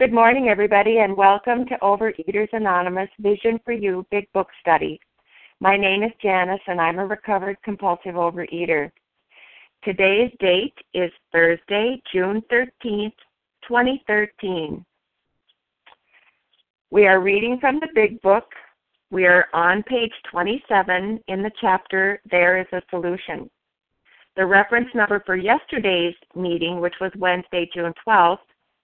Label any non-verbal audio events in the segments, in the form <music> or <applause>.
Good morning, everybody, and welcome to Overeaters Anonymous Vision for You Big Book Study. My name is Janice, and I'm a recovered compulsive overeater. Today's date is Thursday, June 13th, 2013. We are reading from the Big Book. We are on page 27 in the chapter There is a Solution. The reference number for yesterday's meeting, which was Wednesday, June 12th,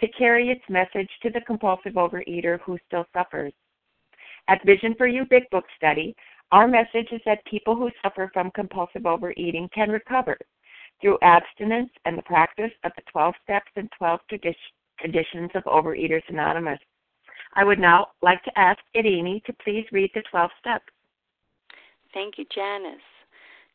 to carry its message to the compulsive overeater who still suffers. At Vision for You Big Book Study, our message is that people who suffer from compulsive overeating can recover through abstinence and the practice of the 12 steps and 12 traditions of Overeaters Anonymous. I would now like to ask Irini to please read the 12 steps. Thank you, Janice.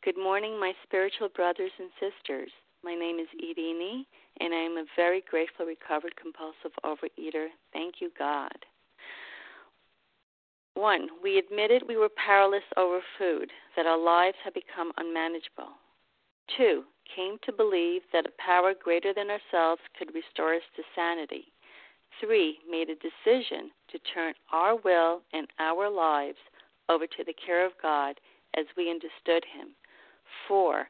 Good morning, my spiritual brothers and sisters. My name is Irini, and I am a very grateful recovered compulsive overeater. Thank you, God. One, we admitted we were powerless over food, that our lives had become unmanageable. Two, came to believe that a power greater than ourselves could restore us to sanity. Three, made a decision to turn our will and our lives over to the care of God as we understood Him. Four,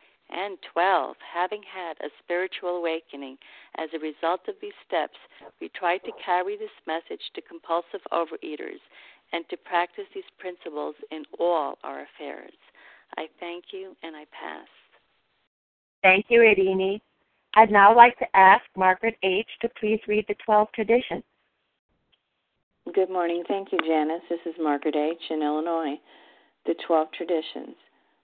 and 12, having had a spiritual awakening as a result of these steps, we try to carry this message to compulsive overeaters and to practice these principles in all our affairs. I thank you and I pass. Thank you, Irini. I'd now like to ask Margaret H. to please read the 12 traditions. Good morning. Thank you, Janice. This is Margaret H. in Illinois. The 12 traditions.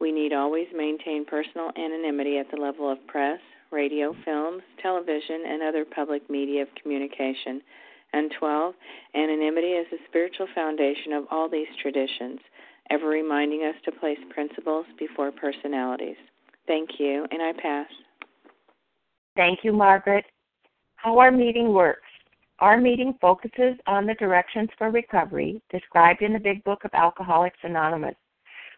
We need always maintain personal anonymity at the level of press, radio, films, television, and other public media of communication. And 12. Anonymity is the spiritual foundation of all these traditions, ever reminding us to place principles before personalities. Thank you, and I pass. Thank you, Margaret. How our meeting works. Our meeting focuses on the directions for recovery described in the Big Book of Alcoholics Anonymous.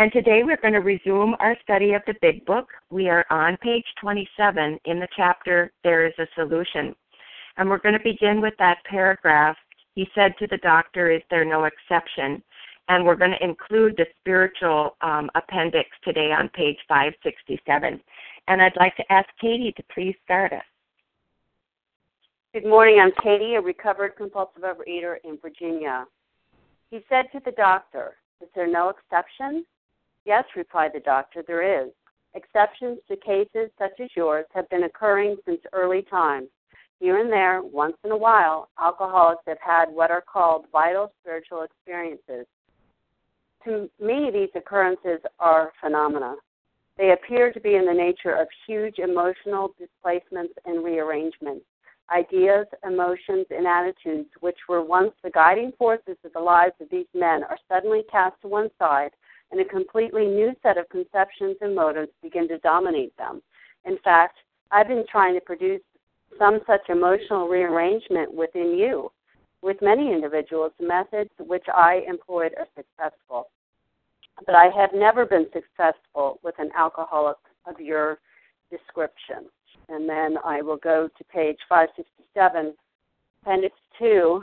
And today we're going to resume our study of the Big Book. We are on page 27 in the chapter There is a Solution. And we're going to begin with that paragraph. He said to the doctor, Is there no exception? and we're going to include the spiritual um, appendix today on page 567. And I'd like to ask Katie to please start us. Good morning. I'm Katie, a recovered compulsive overeater in Virginia. He said to the doctor, Is there no exception? Yes, replied the doctor, there is. Exceptions to cases such as yours have been occurring since early times. Here and there, once in a while, alcoholics have had what are called vital spiritual experiences to me, these occurrences are phenomena. They appear to be in the nature of huge emotional displacements and rearrangements. Ideas, emotions, and attitudes, which were once the guiding forces of the lives of these men, are suddenly cast to one side, and a completely new set of conceptions and motives begin to dominate them. In fact, I've been trying to produce some such emotional rearrangement within you. With many individuals, the methods which I employed are successful. But I have never been successful with an alcoholic of your description. And then I will go to page 567, Appendix 2.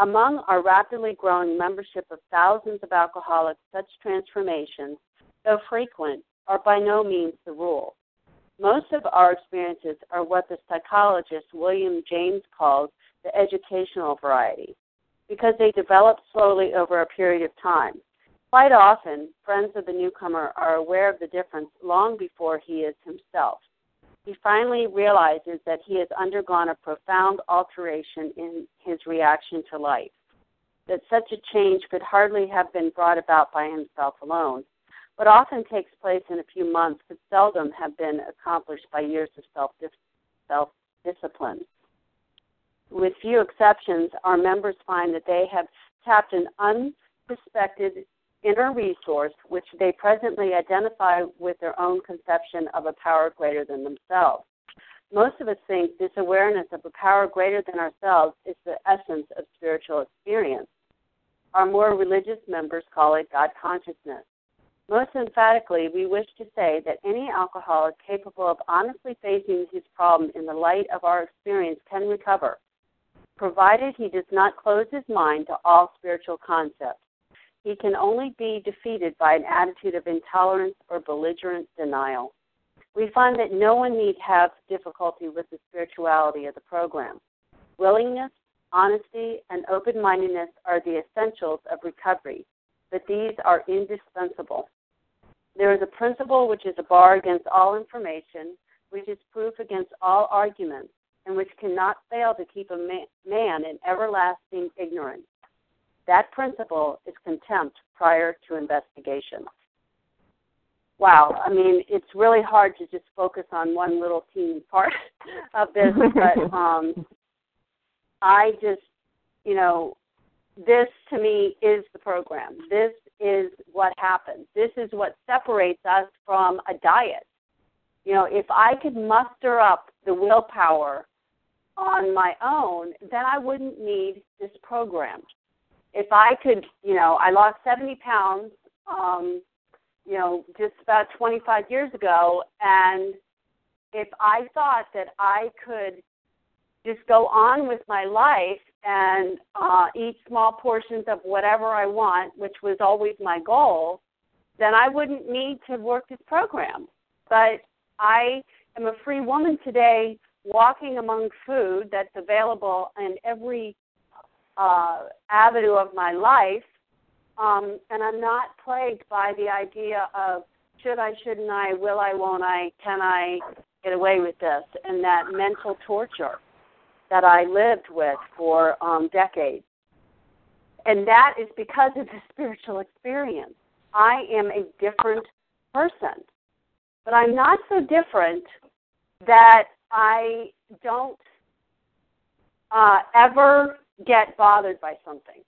Among our rapidly growing membership of thousands of alcoholics, such transformations, though frequent, are by no means the rule. Most of our experiences are what the psychologist William James calls the educational variety, because they develop slowly over a period of time. Quite often, friends of the newcomer are aware of the difference long before he is himself. He finally realizes that he has undergone a profound alteration in his reaction to life, that such a change could hardly have been brought about by himself alone. What often takes place in a few months could seldom have been accomplished by years of self discipline. With few exceptions, our members find that they have tapped an unsuspected inner resource which they presently identify with their own conception of a power greater than themselves. Most of us think this awareness of a power greater than ourselves is the essence of spiritual experience. Our more religious members call it God consciousness. Most emphatically, we wish to say that any alcoholic capable of honestly facing his problem in the light of our experience can recover, provided he does not close his mind to all spiritual concepts. He can only be defeated by an attitude of intolerance or belligerent denial. We find that no one need have difficulty with the spirituality of the program. Willingness, honesty, and open mindedness are the essentials of recovery, but these are indispensable. There is a principle which is a bar against all information, which is proof against all arguments, and which cannot fail to keep a man in everlasting ignorance. That principle is contempt prior to investigation. Wow, I mean, it's really hard to just focus on one little teeny part <laughs> of this, but <laughs> um, I just, you know, this to me is the program. This is what happens. This is what separates us from a diet. You know, if I could muster up the willpower on my own, then I wouldn't need this program. If I could, you know, I lost 70 pounds, um, you know, just about 25 years ago, and if I thought that I could just go on with my life and uh, eat small portions of whatever I want, which was always my goal, then I wouldn't need to work this program. But I am a free woman today, walking among food that's available in every uh, avenue of my life, um, and I'm not plagued by the idea of should I, shouldn't I, will I, won't I, can I get away with this, and that mental torture that I lived with for um, decades. And that is because of the <laughs> spiritual experience. I am a different person. But I'm not so different that I don't uh, ever get bothered by something.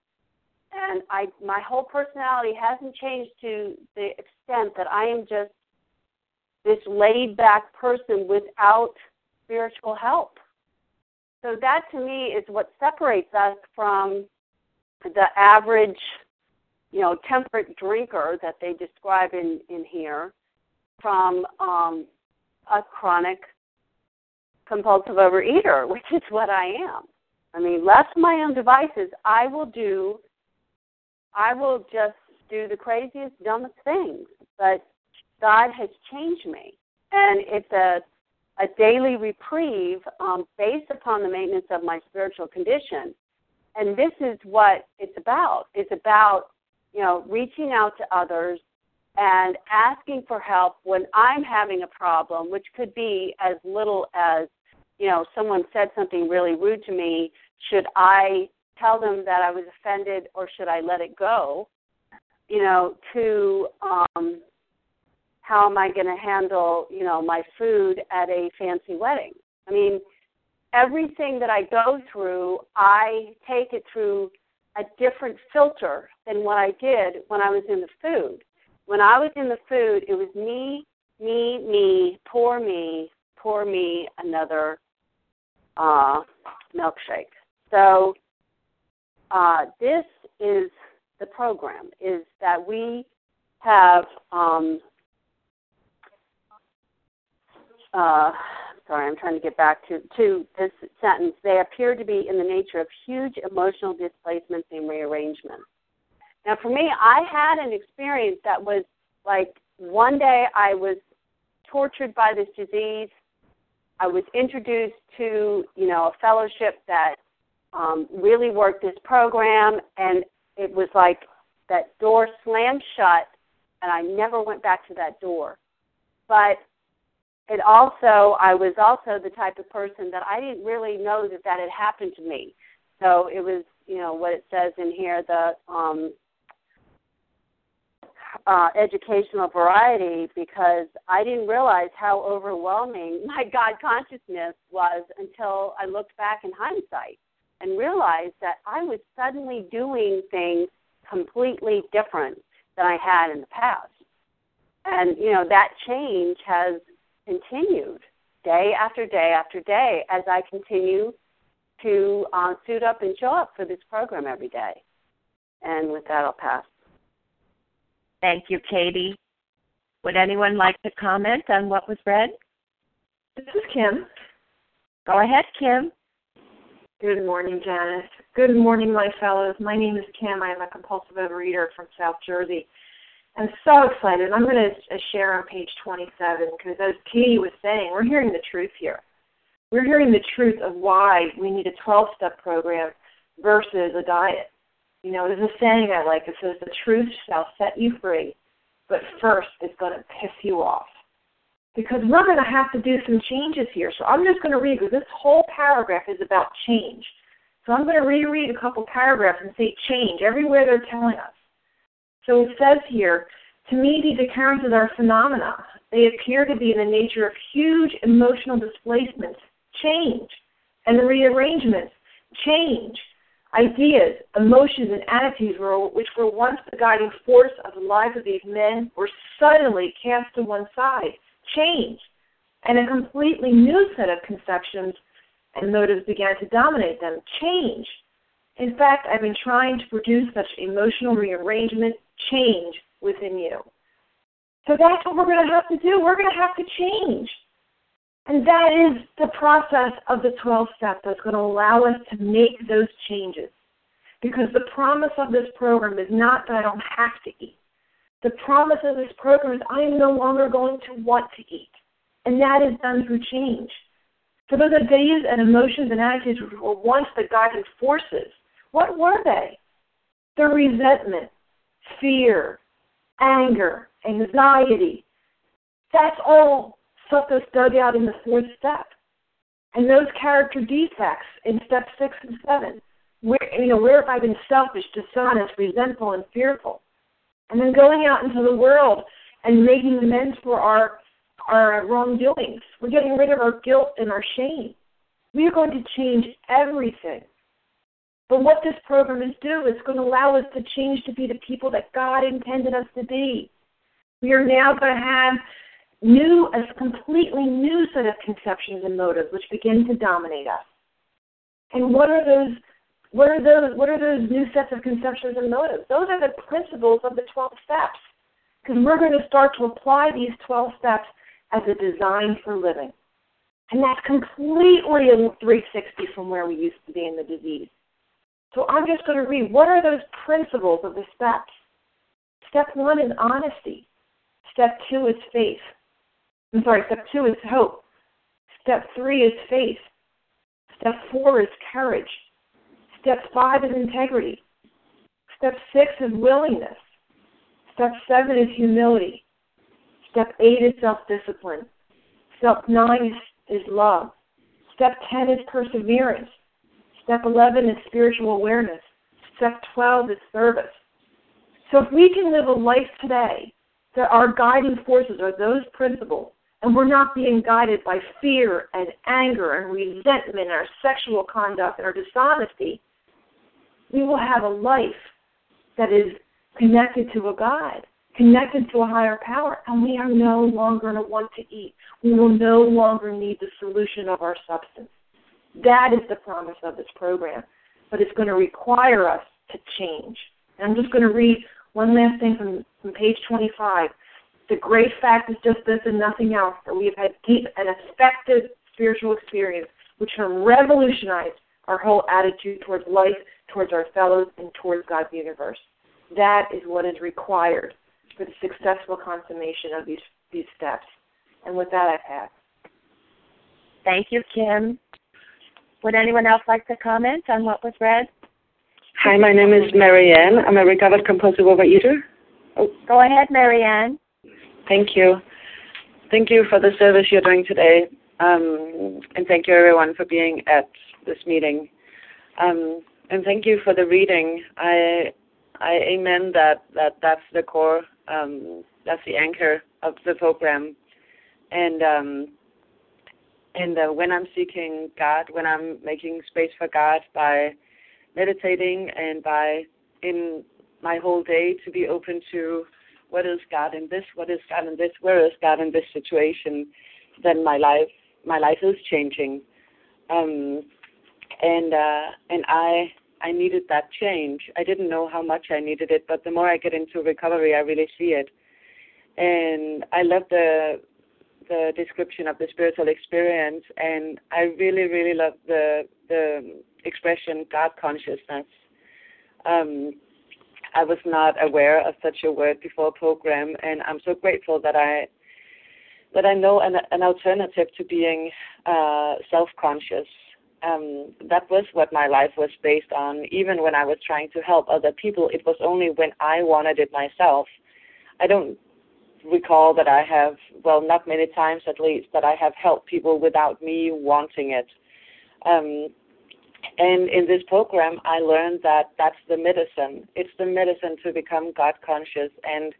And I, my whole personality hasn't changed to the extent that I am just this laid back person without spiritual help. So that to me is what separates us from the average, you know, temperate drinker that they describe in, in here from um, a chronic compulsive overeater, <laughs> which is what I am. I mean, left to my own devices, I will do, I will just do the craziest, dumbest things. But God has changed me. And it's a a daily reprieve um, based upon the maintenance of my spiritual condition. And this is what it's about. It's about, you know, reaching out to others and asking for help when I'm having a problem, which could be as little as, you know, someone said something really rude to me. Should I tell them that I was offended or should I let it go? You know, to um, how am I going to handle, you know, my food at a fancy wedding? I mean, everything that I go through, I take it through a different filter than what I did when I was in the food. When I was in the food, it was me, me, me, poor me, poor me, another uh, milkshake. So uh, this is the program: is that we have um, uh, sorry, I'm trying to get back to, to this sentence. They appear to be in the nature of huge emotional displacements and rearrangements. Now, for me, I had an experience that was like one day I was tortured by this disease. I was introduced to, you know, a fellowship that um, really worked this program, and it was like that door slammed shut, and I never went back to that door. But it also I was also the type of person that I didn't really know that that had happened to me. So it was, you know, what it says in here the um uh, educational variety because I didn't realize how overwhelming <laughs> my God consciousness was until I looked back in hindsight and realized that I was suddenly doing things completely different than I had in the past. And, you know, that change has continued day after day after day as I continue to uh, suit up and show up for this program every day. And with that, I'll pass. Thank you, Katie. Would anyone like to comment on what was read? This is Kim. Go ahead, Kim. Good morning, Janice. Good morning, my fellows. My name is Kim. I am a compulsive overeater from South Jersey. I'm so excited. I'm going to uh, share on page 27 because, as Katie was saying, we're hearing the truth here. We're hearing the truth of why we need a 12 step program versus a diet. You know, there's a saying I like. It says, The truth shall set you free, but first it's going to piss you off. Because we're going to have to do some changes here. So I'm just going to read, because this whole paragraph is about change. So I'm going to reread a couple paragraphs and say change everywhere they're telling us. So it says here, to me, these occurrences are phenomena. They appear to be in the nature of huge emotional displacements, change, and the rearrangements, change. Ideas, emotions, and attitudes were, which were once the guiding force of the lives of these men were suddenly cast to one side, change, and a completely new set of conceptions and motives began to dominate them, change. In fact, I've been trying to produce such emotional rearrangement, change within you. So that's what we're going to have to do. We're going to have to change. And that is the process of the 12 steps that's going to allow us to make those changes. Because the promise of this program is not that I don't have to eat. The promise of this program is I am no longer going to want to eat. And that is done through change. So those ideas and emotions and attitudes which were once the guiding forces. What were they? The resentment, fear, anger, anxiety. That's all stuff that's dug out in the fourth step. And those character defects in step six and seven, where you know, where have I been selfish, dishonest, resentful, and fearful? And then going out into the world and making amends for our our wrongdoings. We're getting rid of our guilt and our shame. We are going to change everything. But what this program is doing is going to allow us to change to be the people that God intended us to be. We are now going to have new, a completely new set of conceptions and motives which begin to dominate us. And what are those? What are those? What are those new sets of conceptions and motives? Those are the principles of the 12 steps. Because we're going to start to apply these 12 steps as a design for living. And that's completely a 360 from where we used to be in the disease. So I'm just going to read what are those principles of the steps? Step one is honesty. Step two is faith. I'm sorry, step two is hope. Step three is faith. Step four is courage. Step five is integrity. Step six is willingness. Step seven is humility. Step eight is self discipline. Step nine is, love. Step ten is perseverance. Step 11 is spiritual awareness. Step 12 is service. So if we can live a life today that our guiding forces are those principles, and we're not being guided by fear and anger and resentment and our sexual conduct and our dishonesty, we will have a life that is connected to a God, connected to a higher power, and we are no longer going to want to eat. We will no longer need the solution of our substance. That is the promise of this program. But it's going to require us to change. And I'm just going to read one last thing from, from page 25. The great fact is just this and nothing else that we have had deep and effective spiritual experience which have revolutionized our whole attitude towards life, towards our fellows, and towards God's universe. That is what is required for the successful consummation of these, these steps. And with that, I pass. Thank you, Kim. Would anyone else like to comment on what was read? Hi, my name is Marianne. I'm a recovered compulsive overeater. Oh, go ahead, Marianne. Thank you. Thank you for the service you're doing today. Um, and thank you, everyone, for being at this meeting. Um, and thank you for the reading. I, I amen that, that that's the core, um, that's the anchor of the program. And um, and uh, when I'm seeking God, when I'm making space for God by meditating and by in my whole day to be open to what is God in this, what is God in this, where is God in this situation, then my life my life is changing. Um, and uh, and I I needed that change. I didn't know how much I needed it, but the more I get into recovery, I really see it. and I love the the description of the spiritual experience, and I really, really love the the expression God consciousness. Um, I was not aware of such a word before program, and I'm so grateful that I that I know an, an alternative to being uh, self-conscious. Um, that was what my life was based on. Even when I was trying to help other people, it was only when I wanted it myself. I don't recall that I have, well, not many times at least, that I have helped people without me wanting it. Um, and in this program, I learned that that's the medicine. It's the medicine to become God conscious, and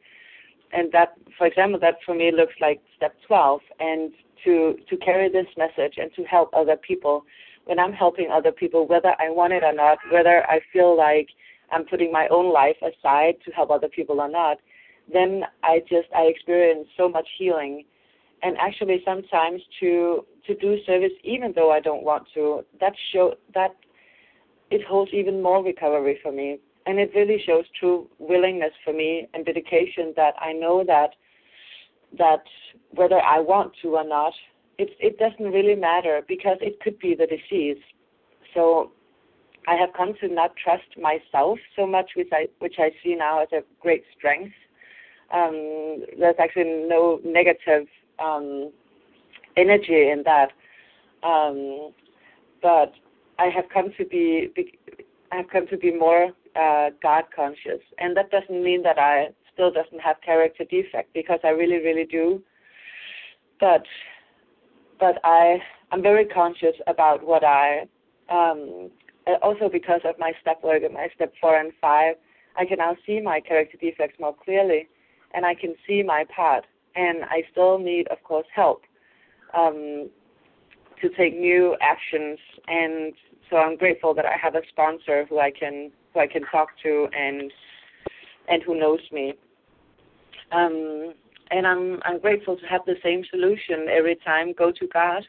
and that, for example, that for me looks like step 12. And to to carry this message and to help other people. When I'm helping other people, whether I want it or not, whether I feel like I'm putting my own life aside to help other people or not, then I just I experience so much healing, and actually sometimes to to do service even though I don't want to. That show that it holds even more recovery for me, and it really shows true willingness for me and dedication that I know that that whether I want to or not, it it doesn't really matter because it could be the disease. So I have come to not trust myself so much, which I which I see now as a great strength um, there's actually no negative um, energy in that. Um, but I have come to be, be I have come to be more uh, God conscious, and that doesn't mean that I still doesn't have character defect because I really, really do. But but I I'm very conscious about what I um, also because of my step work and my step four and five, I can now see my character defects more clearly and I can see my part. And I still need, of course, help um, to take new actions. And so I'm grateful that I have a sponsor who I can who I can talk to and and who knows me. Um, and I'm I'm grateful to have the same solution every time. Go to God,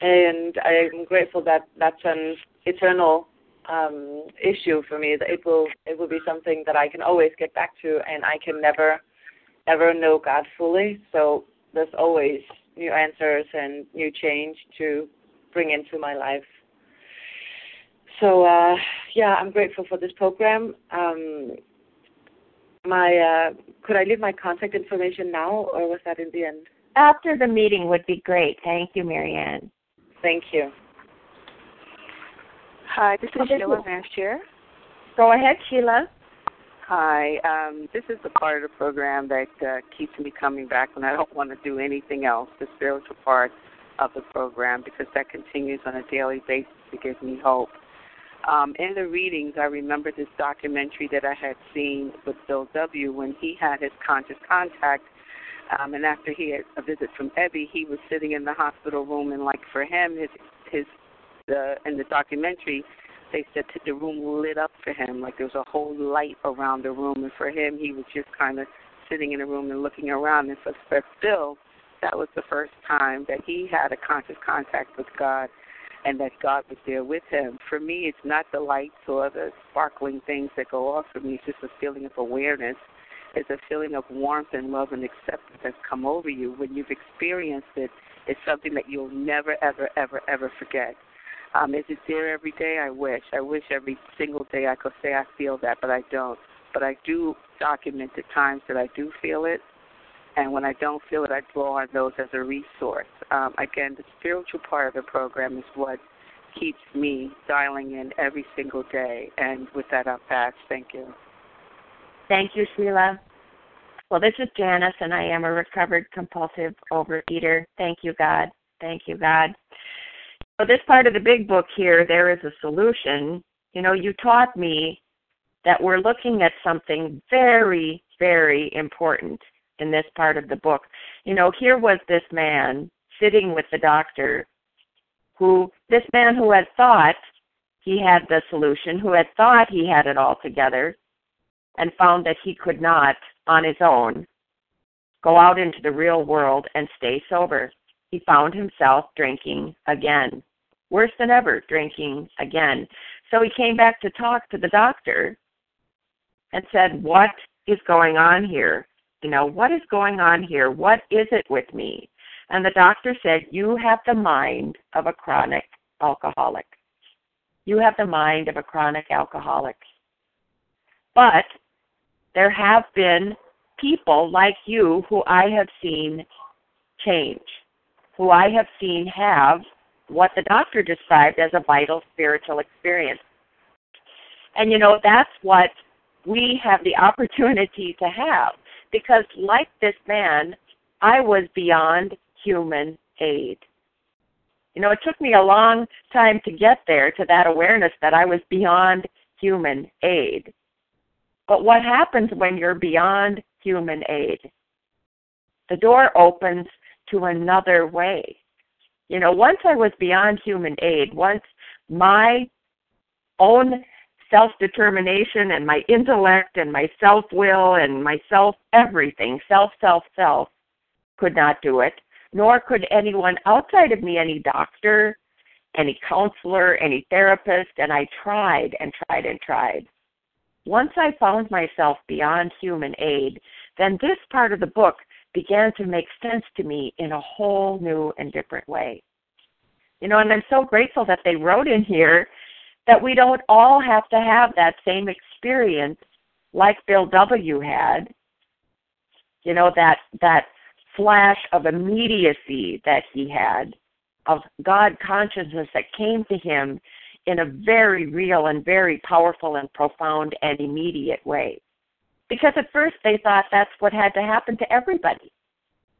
and I'm grateful that that's an eternal um, issue for me. That it will it will be something that I can always get back to, and I can never ever know God fully. So there's always new answers and new change to bring into my life. So uh, yeah, I'm grateful for this program. Um, my uh, could I leave my contact information now, or was that in the end? After the meeting would be great. Thank you, Marianne. Thank you. Hi, this is Sheila Mastier. Go ahead, Sheila. Hi. Um, this is the part of the program that uh, keeps me coming back when I don't want to do anything else, the spiritual part of the program, because that continues on a daily basis to give me hope. Um, in the readings, I remember this documentary that I had seen with Bill W. when he had his conscious contact. Um, and after he had a visit from Ebby, he was sitting in the hospital room, and like for him, his his the in the documentary, they said the room lit up for him, like there was a whole light around the room. And for him, he was just kind of sitting in the room and looking around. And for, for Bill, that was the first time that he had a conscious contact with God and that God was there with him. For me, it's not the lights or the sparkling things that go off for me. It's just a feeling of awareness. It's a feeling of warmth and love and acceptance that's come over you when you've experienced it. It's something that you'll never, ever, ever, ever forget. Um, is it there every day? I wish. I wish every single day I could say I feel that, but I don't. But I do document the times that I do feel it, and when I don't feel it, I draw on those as a resource. Um, again, the spiritual part of the program is what keeps me dialing in every single day. And with that, I'll pass. Thank you. Thank you, Sheila. Well, this is Janice, and I am a recovered compulsive overeater. Thank you, God. Thank you, God. So this part of the big book here, there is a solution. You know, you taught me that we're looking at something very, very important in this part of the book. You know, here was this man sitting with the doctor who, this man who had thought he had the solution, who had thought he had it all together, and found that he could not, on his own, go out into the real world and stay sober he found himself drinking again. Worse than ever, drinking again. So he came back to talk to the doctor and said, What is going on here? You know, what is going on here? What is it with me? And the doctor said, You have the mind of a chronic alcoholic. You have the mind of a chronic alcoholic. But there have been people like you who I have seen change, who I have seen have what the doctor described as a vital spiritual experience. And you know, that's what we have the opportunity to have. Because, like this man, I was beyond human aid. You know, it took me a long time to get there to that awareness that I was beyond human aid. But what happens when you're beyond human aid? The door opens to another way. You know, once I was beyond human aid, once my own self determination and my intellect and my self will and my self everything, self, self, self, could not do it, nor could anyone outside of me, any doctor, any counselor, any therapist, and I tried and tried and tried. Once I found myself beyond human aid, then this part of the book began to make sense to me in a whole new and different way. You know, and I'm so grateful that they wrote in here that we don't all have to have that same experience like Bill W had. You know, that that flash of immediacy that he had of God consciousness that came to him in a very real and very powerful and profound and immediate way. Because at first they thought that's what had to happen to everybody.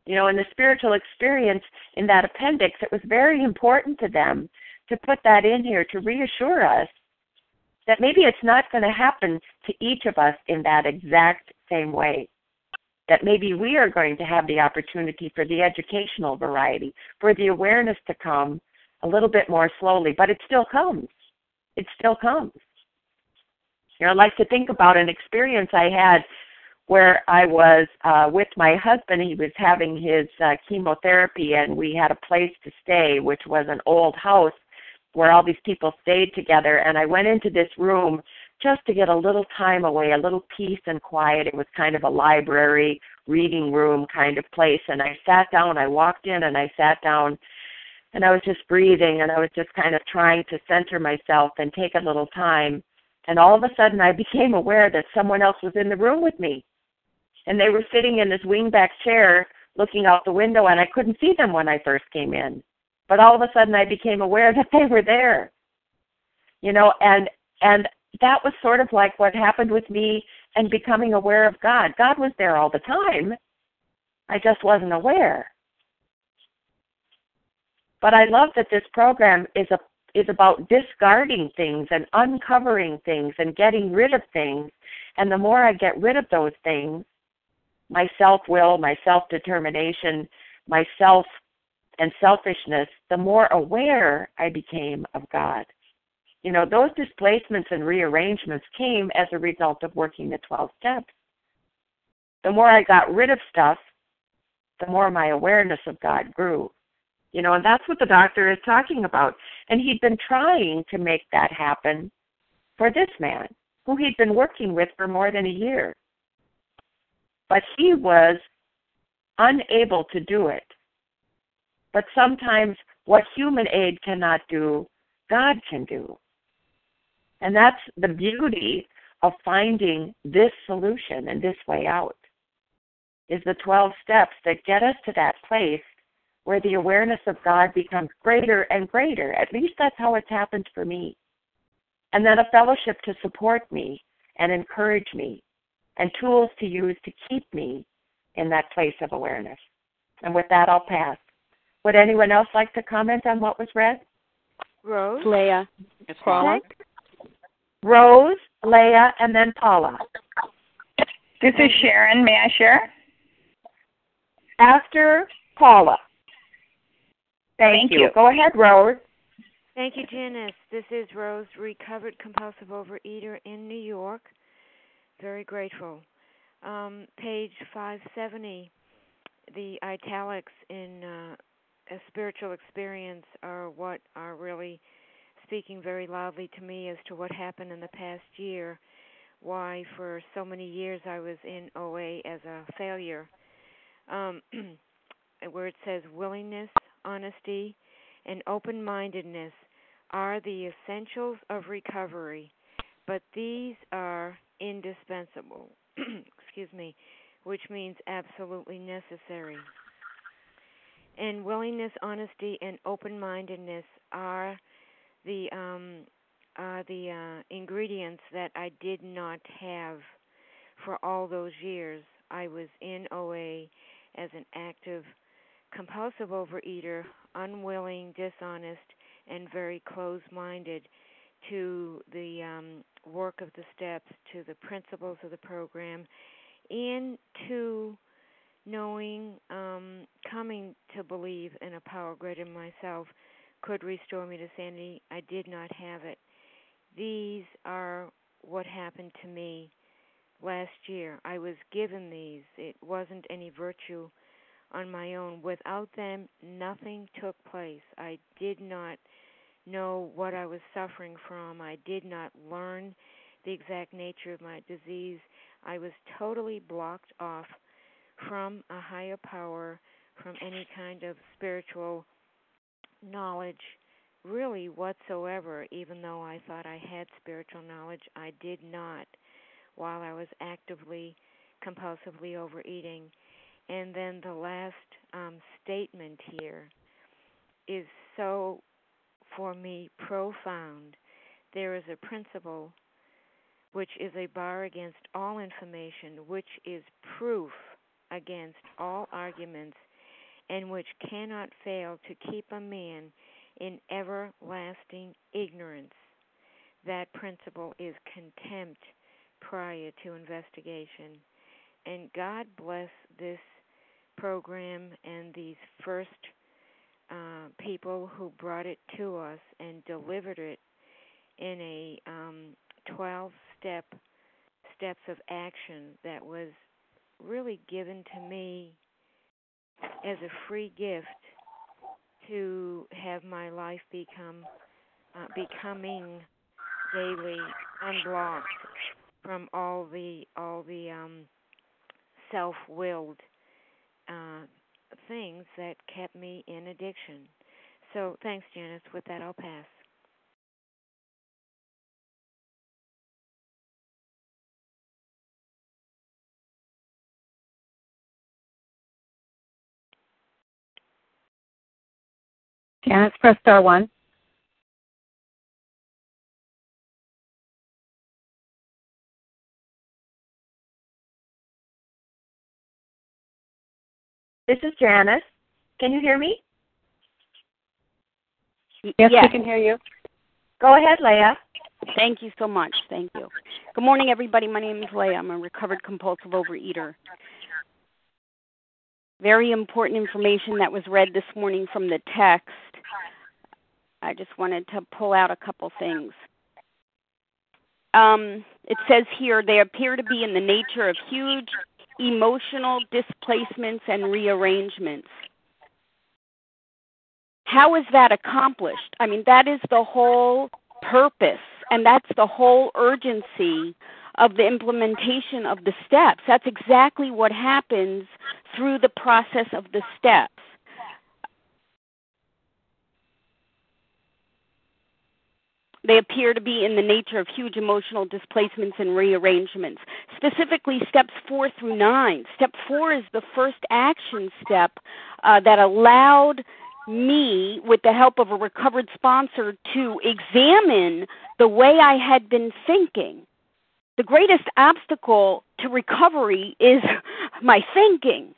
You know, in the spiritual experience in that appendix, it was very important to them to put that in here to reassure us that maybe it's not going to happen to each of us in that exact same way. That maybe we are going to have the opportunity for the educational variety, for the awareness to come a little bit more slowly, but it still comes. It still comes. You know, I like to think about an experience I had where I was uh, with my husband. He was having his uh, chemotherapy, and we had a place to stay, which was an old house where all these people stayed together. And I went into this room just to get a little time away, a little peace and quiet. It was kind of a library, reading room kind of place. And I sat down. I walked in and I sat down. And I was just breathing and I was just kind of trying to center myself and take a little time. And all of a sudden, I became aware that someone else was in the room with me and they were sitting in this wingback chair looking out the window and I couldn't see them when I first came in. But all of a sudden I became aware that they were there. You know, and and that was sort of like what happened with me and becoming aware of God. God was there all the time. I just wasn't aware. But I love that this program is a is about discarding things and uncovering things and getting rid of things. And the more I get rid of those things, my self will, my self determination, my self and selfishness, the more aware I became of God. You know, those displacements and rearrangements came as a result of working the 12 steps. The more I got rid of stuff, the more my awareness of God grew. You know, and that's what the doctor is talking about. And he'd been trying to make that happen for this man, who he'd been working with for more than a year but he was unable to do it. But sometimes what human aid cannot do, God can do. And that's the beauty of finding this solution and this way out is the 12 steps that get us to that place where the awareness of God becomes greater and greater. At least that's how it's happened for me. And then a fellowship to support me and encourage me and tools to use to keep me in that place of awareness. And with that, I'll pass. Would anyone else like to comment on what was read? Rose? Leah. It's Paula. Rose, Leah, and then Paula. This is Sharon. May I share? After Paula. Thank, Thank you. Go ahead, Rose. Thank you, Janice. This is Rose, recovered compulsive overeater in New York. Very grateful. Um, page 570, the italics in uh, a spiritual experience are what are really speaking very loudly to me as to what happened in the past year why for so many years I was in OA as a failure. Um, <clears throat> where it says willingness, honesty, and open mindedness are the essentials of recovery, but these are indispensable. <clears throat> Excuse me, which means absolutely necessary. And willingness, honesty, and open mindedness are the um, are the uh, ingredients that I did not have for all those years. I was in OA as an active compulsive overeater, unwilling, dishonest, and very closed minded to the um, work of the steps, to the principles of the program, and to knowing, um, coming to believe in a power greater than myself could restore me to sanity. I did not have it. These are what happened to me last year. I was given these. It wasn't any virtue on my own. Without them, nothing took place. I did not know what I was suffering from. I did not learn the exact nature of my disease. I was totally blocked off from a higher power, from any kind of spiritual knowledge really whatsoever, even though I thought I had spiritual knowledge, I did not while I was actively, compulsively overeating. And then the last um, statement here is so, for me, profound. There is a principle which is a bar against all information, which is proof against all arguments, and which cannot fail to keep a man in everlasting ignorance. That principle is contempt prior to investigation. And God bless this program and these first uh, people who brought it to us and delivered it in a um, 12 step steps of action that was really given to me as a free gift to have my life become uh, becoming daily unblocked from all the all the um, self-willed uh, things that kept me in addiction. So thanks, Janice. With that, I'll pass. Janice, press star one. This is Janice. Can you hear me? Yes, yes. we can hear you. Go ahead, Leah. Thank you so much. Thank you. Good morning, everybody. My name is Leah. I'm a recovered compulsive overeater. Very important information that was read this morning from the text. I just wanted to pull out a couple things. Um, it says here they appear to be in the nature of huge emotional displacements and rearrangements. How is that accomplished? I mean, that is the whole purpose, and that's the whole urgency of the implementation of the steps. That's exactly what happens through the process of the steps. They appear to be in the nature of huge emotional displacements and rearrangements. Specifically, steps four through nine. Step four is the first action step uh, that allowed me, with the help of a recovered sponsor, to examine the way I had been thinking. The greatest obstacle to recovery is <laughs> my thinking.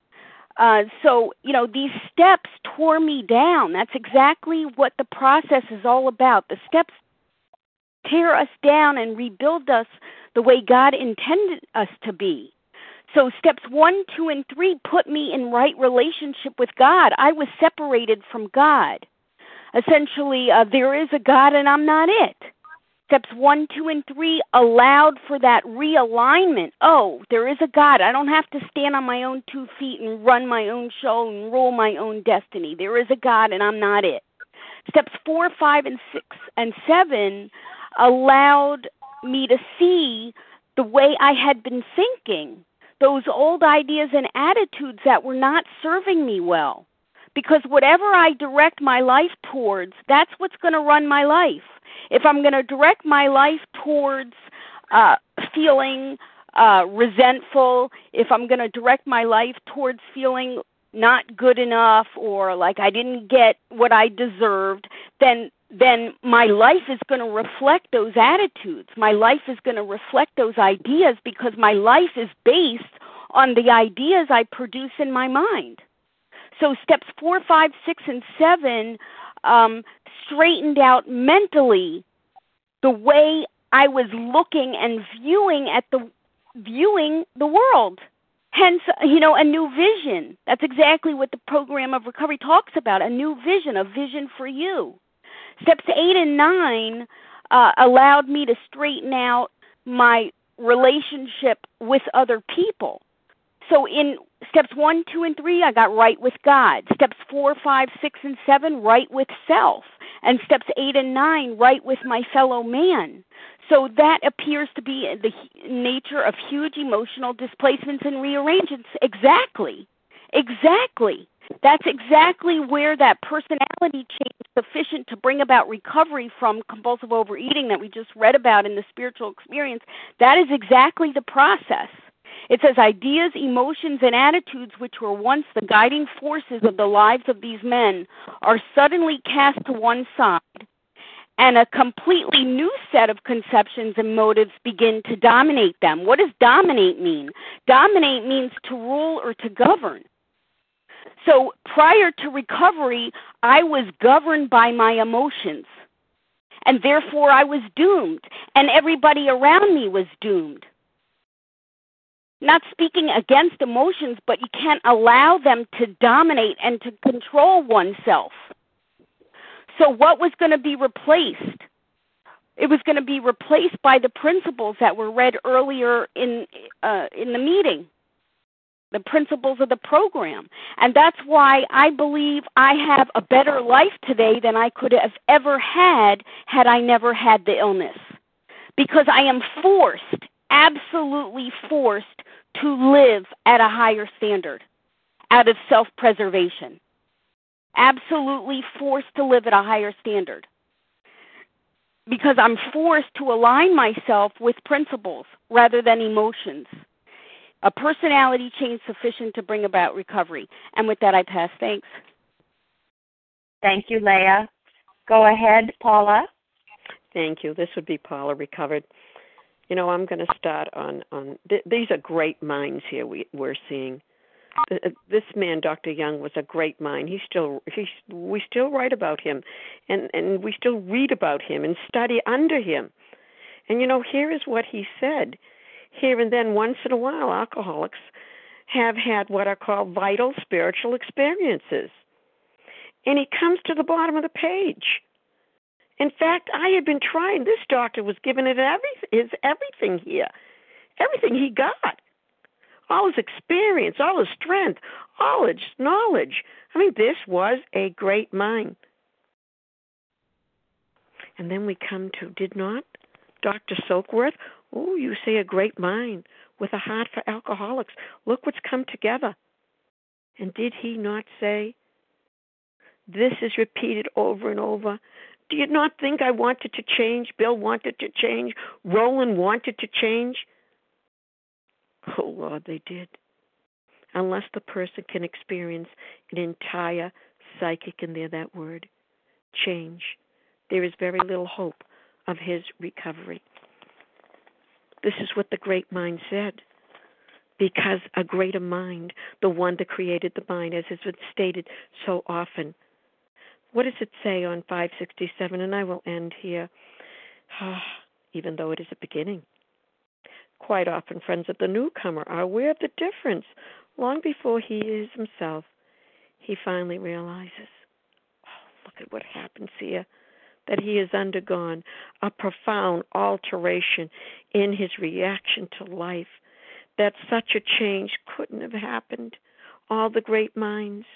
Uh, so, you know, these steps tore me down. That's exactly what the process is all about. The steps tear us down and rebuild us the way God intended us to be. So, steps one, two, and three put me in right relationship with God. I was separated from God. Essentially, uh, there is a God and I'm not it. Steps one, two, and three allowed for that realignment. Oh, there is a God. I don't have to stand on my own two feet and run my own show and rule my own destiny. There is a God and I'm not it. Steps four, five, and six, and seven allowed me to see the way I had been thinking, those old ideas and attitudes that were not serving me well. Because whatever I direct my life towards, that's what's going to run my life. If I'm going to direct my life towards uh, feeling uh, resentful, if I'm going to direct my life towards feeling not good enough or like I didn't get what I deserved, then then my life is going to reflect those attitudes. My life is going to reflect those ideas because my life is based on the ideas I produce in my mind. So steps four, five, six, and seven um, straightened out mentally the way I was looking and viewing at the viewing the world. Hence, you know, a new vision. That's exactly what the program of recovery talks about a new vision, a vision for you. Steps eight and nine uh, allowed me to straighten out my relationship with other people. So in steps one, two, and three, I got right with God. Steps four, five, six, and seven, right with self. And steps eight and nine, right with my fellow man. So that appears to be the nature of huge emotional displacements and rearrangements. Exactly. Exactly. That's exactly where that personality change sufficient to bring about recovery from compulsive overeating that we just read about in the spiritual experience. That is exactly the process. It says ideas, emotions, and attitudes which were once the guiding forces of the lives of these men are suddenly cast to one side and a completely new set of conceptions and motives begin to dominate them. What does dominate mean? Dominate means to rule or to govern. So prior to recovery, I was governed by my emotions. And therefore, I was doomed. And everybody around me was doomed. Not speaking against emotions, but you can't allow them to dominate and to control oneself. So, what was going to be replaced? It was going to be replaced by the principles that were read earlier in uh, in the meeting, the principles of the program, and that's why I believe I have a better life today than I could have ever had had I never had the illness, because I am forced, absolutely forced, to live at a higher standard, out of self-preservation. Absolutely forced to live at a higher standard. Because I'm forced to align myself with principles rather than emotions. A personality change sufficient to bring about recovery. And with that, I pass. Thanks. Thank you, Leah. Go ahead, Paula. Thank you. This would be Paula Recovered. You know, I'm going to start on on th- these are great minds here we we're seeing. Uh, this man, Dr. Jung, was a great mind. He still, he, we still write about him, and and we still read about him and study under him. And you know, here is what he said. Here and then, once in a while, alcoholics have had what are called vital spiritual experiences. And he comes to the bottom of the page. In fact, I had been trying. This doctor was giving it every, his everything here, everything he got all his experience, all his strength, all his knowledge. I mean, this was a great mind. And then we come to, did not Dr. Silkworth? Oh, you say a great mind with a heart for alcoholics. Look what's come together. And did he not say, this is repeated over and over? Do you not think I wanted to change? Bill wanted to change. Rowland wanted to change. Oh, Lord, they did. Unless the person can experience an entire psychic, and there that word, change, there is very little hope of his recovery. This is what the great mind said. Because a greater mind, the one that created the mind, as has been stated so often. What does it say on 567? And I will end here, ah, even though it is a beginning. Quite often, friends of the newcomer are aware of the difference long before he is himself. He finally realizes, oh, look at what happens here, that he has undergone a profound alteration in his reaction to life, that such a change couldn't have happened. All the great minds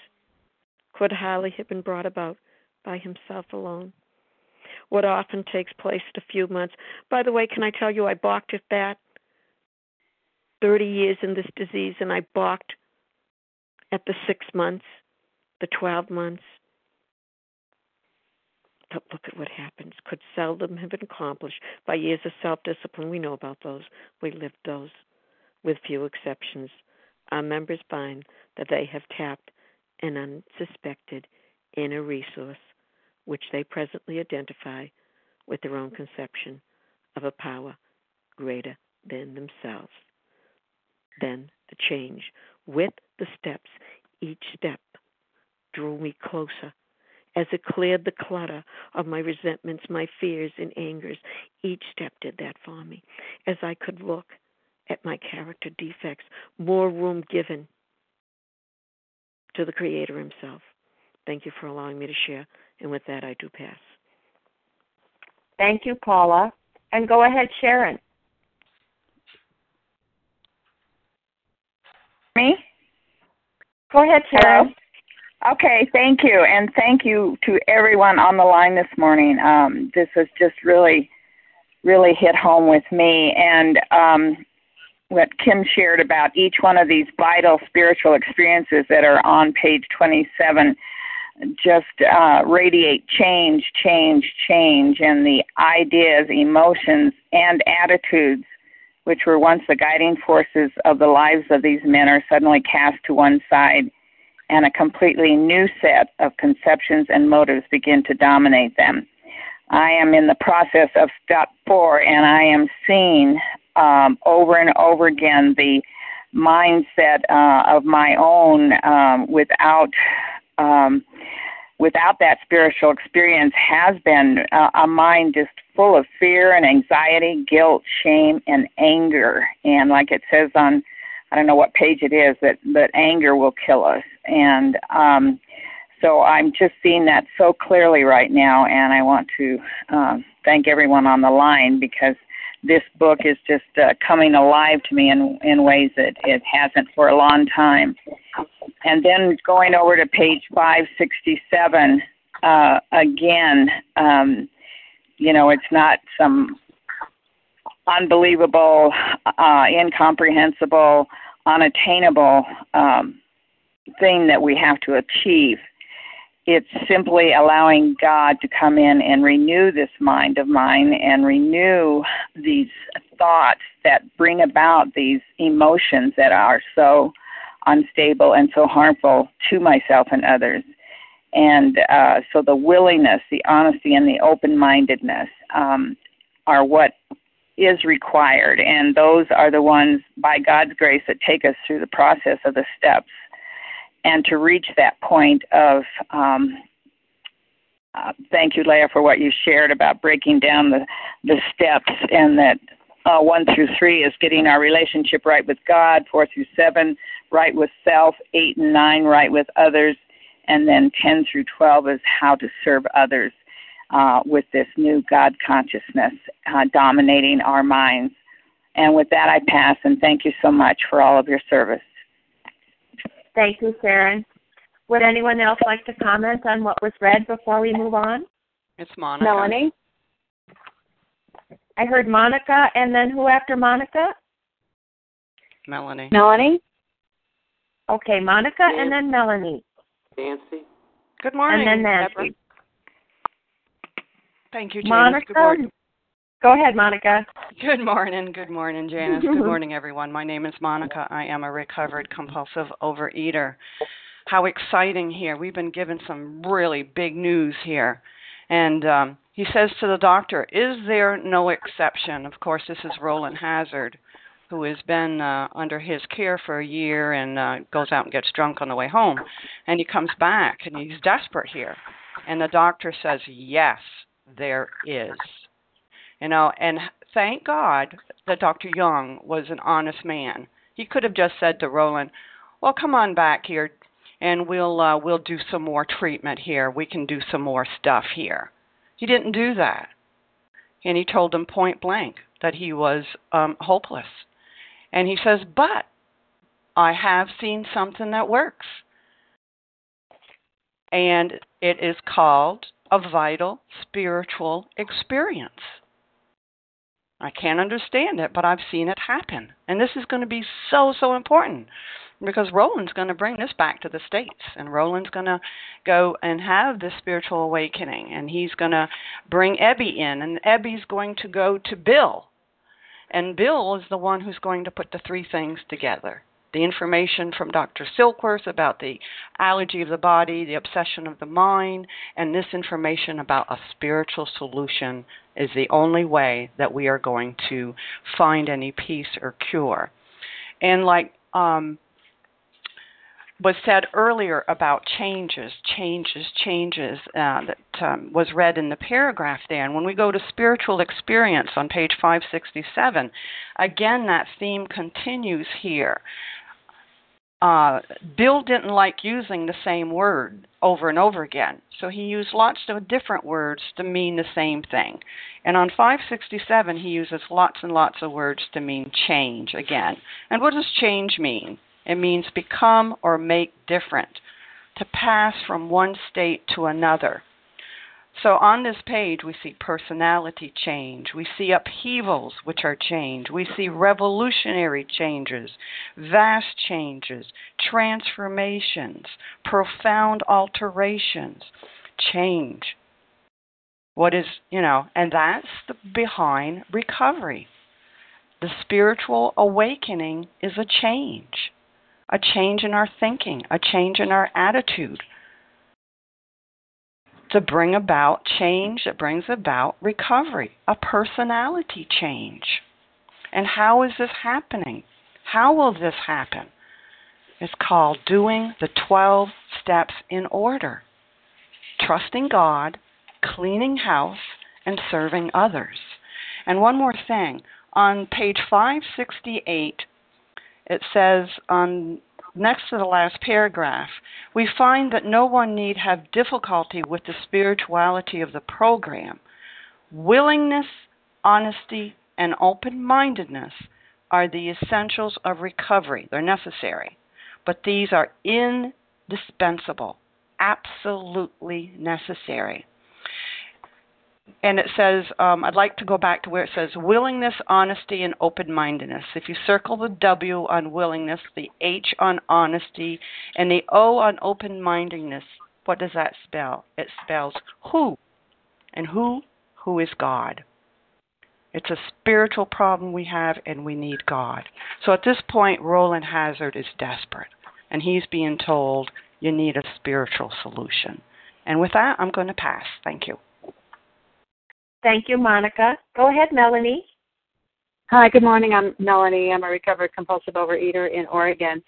could hardly have been brought about by himself alone. What often takes place in a few months. By the way, can I tell you I balked at that? 30 years in this disease and I balked at the six months, the 12 months. But look at what happens. Could seldom have been accomplished by years of self discipline. We know about those. We lived those with few exceptions. Our members find that they have tapped an unsuspected inner resource which they presently identify with their own conception of a power greater than themselves. Then the change with the steps, each step drew me closer as it cleared the clutter of my resentments, my fears, and angers. Each step did that for me as I could look at my character defects, more room given to the Creator Himself. Thank you for allowing me to share. And with that, I do pass. Thank you, Paula. And go ahead, Sharon. Me? Go ahead, Sharon. Okay, thank you, and thank you to everyone on the line this morning. Um, this has just really, really hit home with me, and um, what Kim shared about each one of these vital spiritual experiences that are on page 27 just uh, radiate change, change, change, and the ideas, emotions, and attitudes, which were once the guiding forces of the lives of these men, are suddenly cast to one side, and a completely new set of conceptions and motives begin to dominate them. I am in the process of step four, and I am seeing um, over and over again the mindset uh, of my own um, without um, without that spiritual experience has been uh, a mind just full of fear and anxiety, guilt, shame, and anger. And like it says on, I don't know what page it is, that that anger will kill us. And um, so I'm just seeing that so clearly right now, and I want to um, thank everyone on the line because this book is just uh, coming alive to me in in ways that it hasn't for a long time. And then going over to page 567, uh, again, um, you know, it's not some unbelievable, uh, incomprehensible, unattainable um, thing that we have to achieve it's simply allowing God to come in and renew this mind of mine and renew these thoughts that bring about these emotions that are so unstable and so harmful to myself and others. And uh, so the willingness, the honesty, and the open mindedness um, are what is required. And those are the ones, by God's grace, that take us through the process of the steps and to reach that point of um, uh, thank you, Leah, for what you shared about breaking down the the steps, and that uh, one through three is getting our relationship right with God, four through seven right with self, eight and nine right with others, and then ten through twelve is how to serve others uh, with this new God consciousness uh, dominating our minds. And with that, I pass, and thank you so much for all of your service. Thank you, Sharon. Would anyone else like to comment on what was read before we move on? It's Monica. Melanie. I heard Monica, and then who after Monica? Melanie. Melanie. Okay, Monica, Nancy. and then Melanie. Nancy. Good morning. And then Nancy. Deborah. Thank you, Janice. Monica. Good morning. Go ahead, Monica. Good morning. Good morning, Janice. Good <laughs> morning, everyone. My name is Monica. I am a recovered compulsive overeater. How exciting here. We've been given some really big news here. And um, he says to the doctor, Is there no exception? Of course, this is Rowland Hazard, who has been uh, under his care for a year and uh, goes out and gets drunk on the way home. And he comes back and he's desperate here. And the doctor says, Yes, there is. You know, and thank God that Dr. Jung was an honest man. He could have just said to Rowland, "Well, come on back here, and we'll uh, we'll do some more treatment here. We can do some more stuff here." He didn't do that, and he told him point blank that he was um, hopeless. And he says, "But I have seen something that works." And it is called a vital spiritual experience. I can't understand it, but I've seen it happen. And this is going to be so, so important because Rowland's going to bring this back to the States. And Rowland's going to go and have this spiritual awakening. And he's going to bring Ebby in. And Ebby's going to go to Bill. And Bill is the one who's going to put the three things together the information from Dr. Silkworth about the allergy of the body, the obsession of the mind, and this information about a spiritual solution is the only way that we are going to find any peace or cure. And like um, was said earlier about changes, changes, changes uh, that um, was read in the paragraph there. And when we go to spiritual experience on page 567, again that theme continues here. Uh, Bill didn't like using the same word over and over again, so he used lots of different words to mean the same thing. And on 567, he uses lots and lots of words to mean change again. And what does change mean? It means become or make different, to pass from one state to another. So on this page, we see personality change, we see upheavals, which are change, we see revolutionary changes, vast changes, transformations, profound alterations, change. What is, you know, and that's the behind recovery. The spiritual awakening is a change a change in our thinking, a change in our attitude to bring about change that brings about recovery, a personality change. And how is this happening? How will this happen? It's called doing the 12 steps in order trusting God, cleaning house, and serving others. And one more thing on page 568 it says on next to the last paragraph, we find that no one need have difficulty with the spirituality of the program. Willingness, honesty, and open mindedness are the essentials of recovery. They're necessary, but these are indispensable, absolutely necessary and it says, um, I'd like to go back to where it says willingness, honesty, and open mindedness. If you circle the W on willingness, the H on honesty, and the O on open mindedness, what does that spell? It spells who. And who? Who is God? It's a spiritual problem we have, and we need God. So at this point, Rowland Hazard is desperate, and he's being told, you need a spiritual solution. And with that, I'm going to pass. Thank you. Thank you, Monica. Go ahead, Melanie. Hi, good morning. I'm Melanie. I'm a recovered compulsive overeater in Oregon.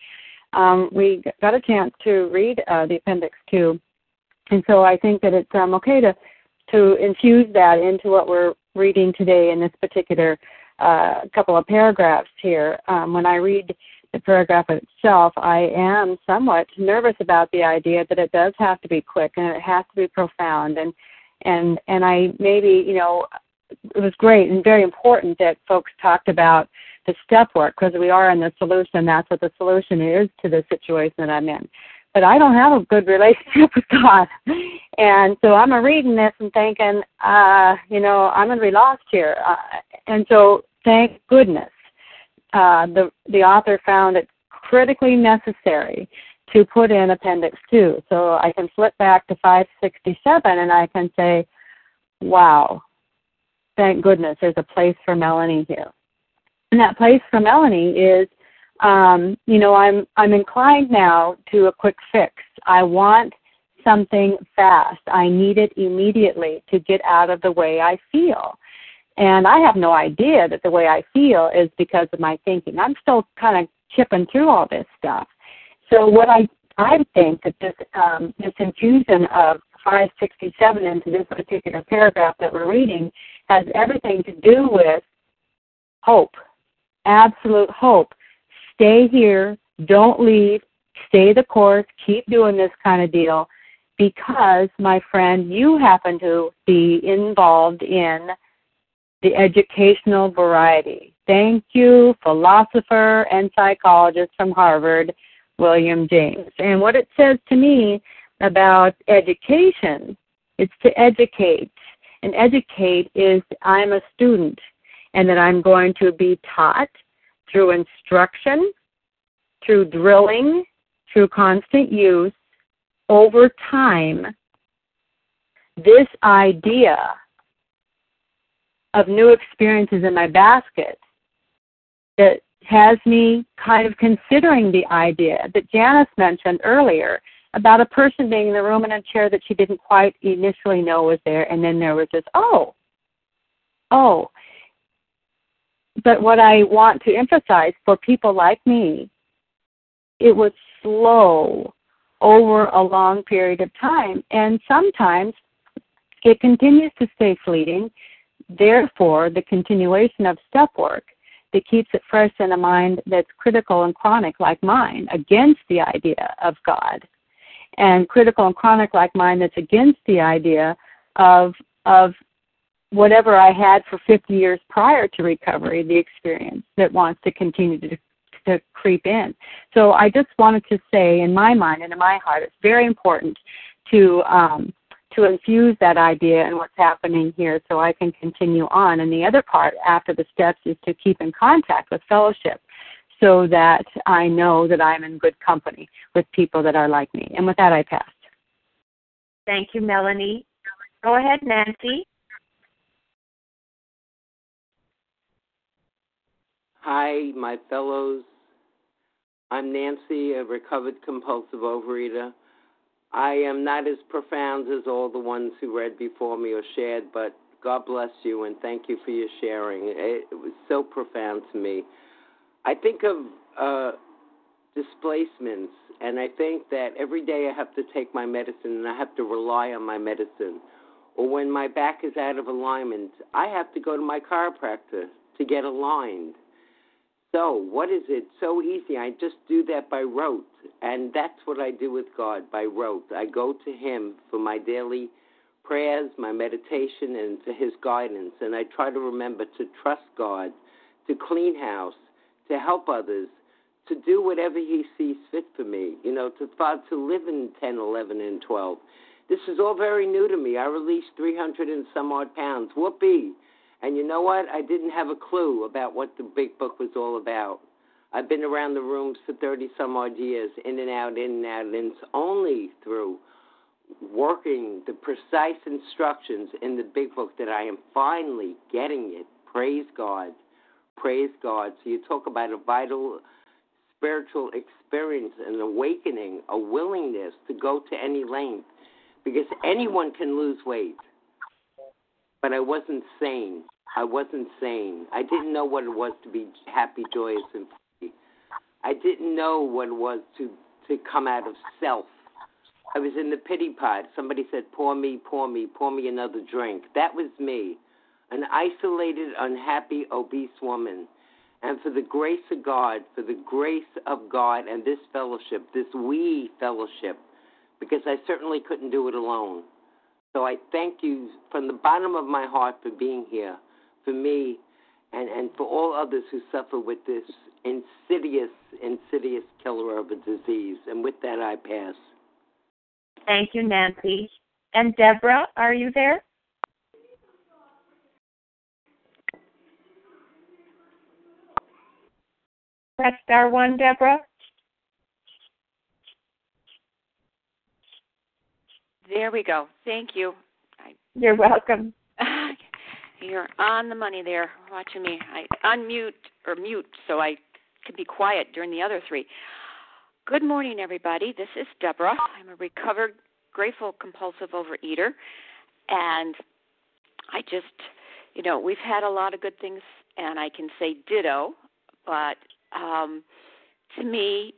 Um, we got a chance to read uh, the Appendix 2, and so I think that it's um, okay to to infuse that into what we're reading today in this particular uh, couple of paragraphs here. Um, when I read the paragraph itself, I am somewhat nervous about the idea that it does have to be quick and it has to be profound and and and I maybe you know it was great and very important that folks talked about the step work because we are in the solution. That's what the solution is to the situation that I'm in. But I don't have a good <laughs> relationship with God, and so I'm reading this and thinking, uh, you know, I'm to be lost here. Uh, and so, thank goodness, uh, the the author found it critically necessary to put in Appendix 2. So I can flip back to 567 and I can say, wow, thank goodness there's a place for Melanie here. And that place for Melanie is, um, you know, I'm I'm inclined now to a quick fix. I want something fast. I need it immediately to get out of the way I feel. And I have no idea that the way I feel is because of my thinking. I'm still kind of chipping through all this stuff. So what I I think that this um, this infusion of 567 into this particular paragraph that we're reading has everything to do with hope, absolute hope. Stay here, don't leave, stay the course, keep doing this kind of deal, because my friend, you happen to be involved in the educational variety. Thank you, philosopher and psychologist from Harvard William James. And what it says to me about education, it's to educate. And educate is I'm a student. and that I'm going to be taught through instruction, through drilling, through constant use, over time, this idea of new experiences in my basket that has me kind of considering the idea that Janice mentioned earlier about a person being in the room in a chair that she didn't quite initially know was there, and then there was this, oh, oh. But what I want to emphasize for people like me, it was slow over a long period of time, and sometimes it continues to stay fleeting. Therefore, the continuation of step work that keeps it fresh in a mind that's critical and chronic like mine against the idea of God and critical and chronic like mine that's against the idea of of whatever I had for 50 years prior to recovery, the experience that wants to continue to to creep in. So I just wanted to say, in my mind and in my heart, it's very important to um, to infuse that idea and what's happening here, so I can continue on. And the other part after the steps is to keep in contact with fellowship so that I know that I'm in good company with people that are like me. And with that, I pass. Thank you, Melanie. Go ahead, Nancy. Hi, my fellows. I'm Nancy, a recovered compulsive overeater. I am not as profound as all the ones who read before me or shared, but God bless you and thank you for your sharing. It, was so profound to me. I think of uh, displacements, and I think that every day I have to take my medicine and I have to rely on my medicine. Or when my back is out of alignment, I have to go to my chiropractor to get aligned. So, what is it? So easy. I just do that by rote. And that's what I do with God by rote. I go to Him for my daily prayers, my meditation, and for His guidance. And I try to remember to trust God, to clean house, to help others, to do whatever He sees fit for me, you know, to, to live in 10, 11, and 12. This is all very new to me. I released 300 and some odd pounds. Whoopee. And you know what? I didn't have a clue about what the big book was all about. I've been around the rooms for 30 some odd years, in and out, in and out, and it's only through working the precise instructions in the big book that I am finally getting it. Praise God. Praise God. So you talk about a vital spiritual experience, an awakening, a willingness to go to any length, because anyone can lose weight. But I wasn't sane. I wasn't sane. I didn't know what it was to be happy, joyous, and free. I didn't know what it was to to come out of self. I was in the pity pot. Somebody said, "Pour me, pour me, pour me another drink." That was me, an isolated, unhappy, obese woman. And for the grace of God, for the grace of God and this fellowship, this we fellowship, because I certainly couldn't do it alone. So I thank you from the bottom of my heart for being here for me and, and for all others who suffer with this insidious, insidious killer of a disease. And with that, I pass. Thank you, Nancy. And Deborah, are you there? Press star one, Deborah. There we go. Thank you. You're welcome. <laughs> You're on the money there, watching me. I unmute or mute so I can be quiet during the other three. Good morning, everybody. This is Deborah. I'm a recovered, grateful, compulsive overeater. And I just, you know, we've had a lot of good things, and I can say ditto, but um, to me,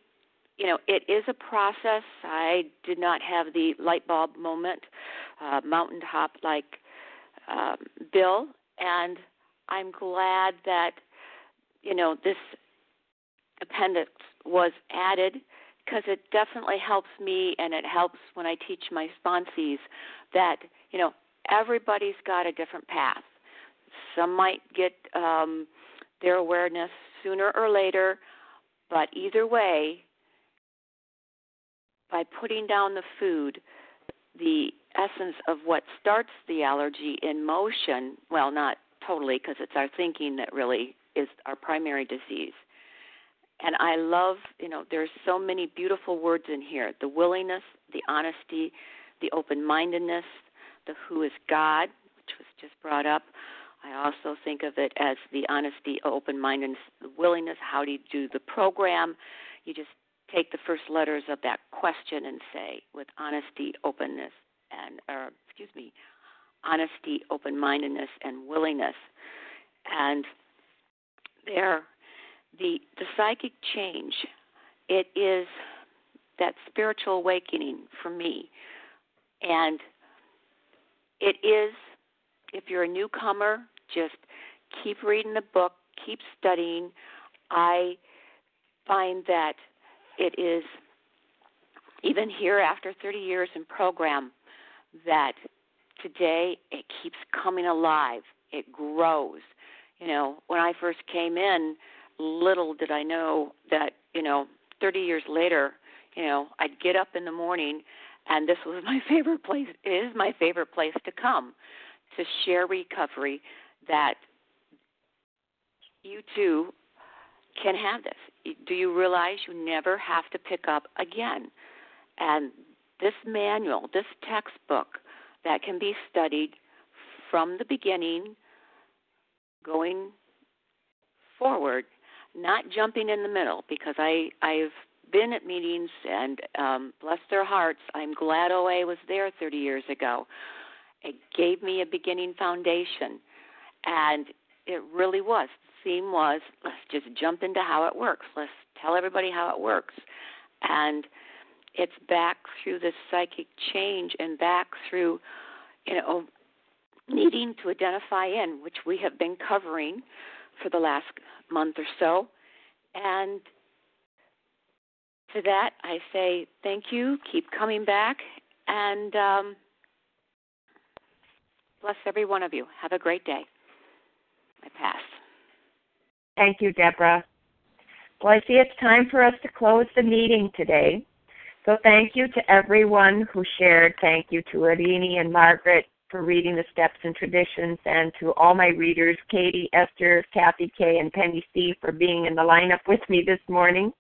you know, it is a process. I did not have the light bulb moment, uh, mountaintop like um, bill, and I'm glad that you know this appendix was added because it definitely helps me and it helps when I teach my sponsees that you know everybody's got a different path. Some might get um, their awareness sooner or later, but either way, by putting down the food, the essence of what starts the allergy in motion, well, not totally because it's our thinking that really is our primary disease. And I love, you know, there's so many beautiful words in here the willingness, the honesty, the open mindedness, the who is God, which was just brought up. I also think of it as the honesty, open mindedness, the willingness. How do you do the program? You just take the first letters of that question and say, with honesty, openness, and, or excuse me, honesty, open mindedness, and willingness. And there, the the psychic change, it is that spiritual awakening for me, and it is if you're a newcomer, just keep reading the book, keep studying. I find that it is even here after 30 years in program that today it keeps coming alive. It grows. You know, when I first came in, little did I know that, you know, 30 years later, you know, I'd get up in the morning and this was my <laughs> favorite place. It is my favorite place to come to share recovery that you too can have this. Do you realize you never have to pick up again? And this manual, this textbook that can be studied from the beginning going forward, not jumping in the middle because I I've been at meetings and um bless their hearts, I'm glad OA was there 30 years ago. It gave me a beginning foundation and it really was. The theme was let's just jump into how it works. Let's tell everybody how it works. And it's back through this psychic change and back through, you know, needing to identify in, which we have been covering for the last month or so. And to that, I say thank you. Keep coming back. And um, bless every one of you. Have a great day. I pass. Thank you, Deborah. Well, I see it's time for us to close the meeting today. So thank you to everyone who shared. Thank you to Irini and Margaret for reading the steps and traditions, and to all my readers, Katie, Esther, Kathy K, and Penny C, for being in the lineup with me this morning.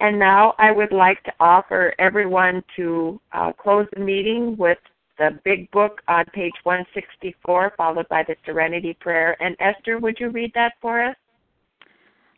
And now I would like to offer everyone to uh, close the meeting with the big book on page 164, followed by the Serenity Prayer. And Esther, would you read that for us?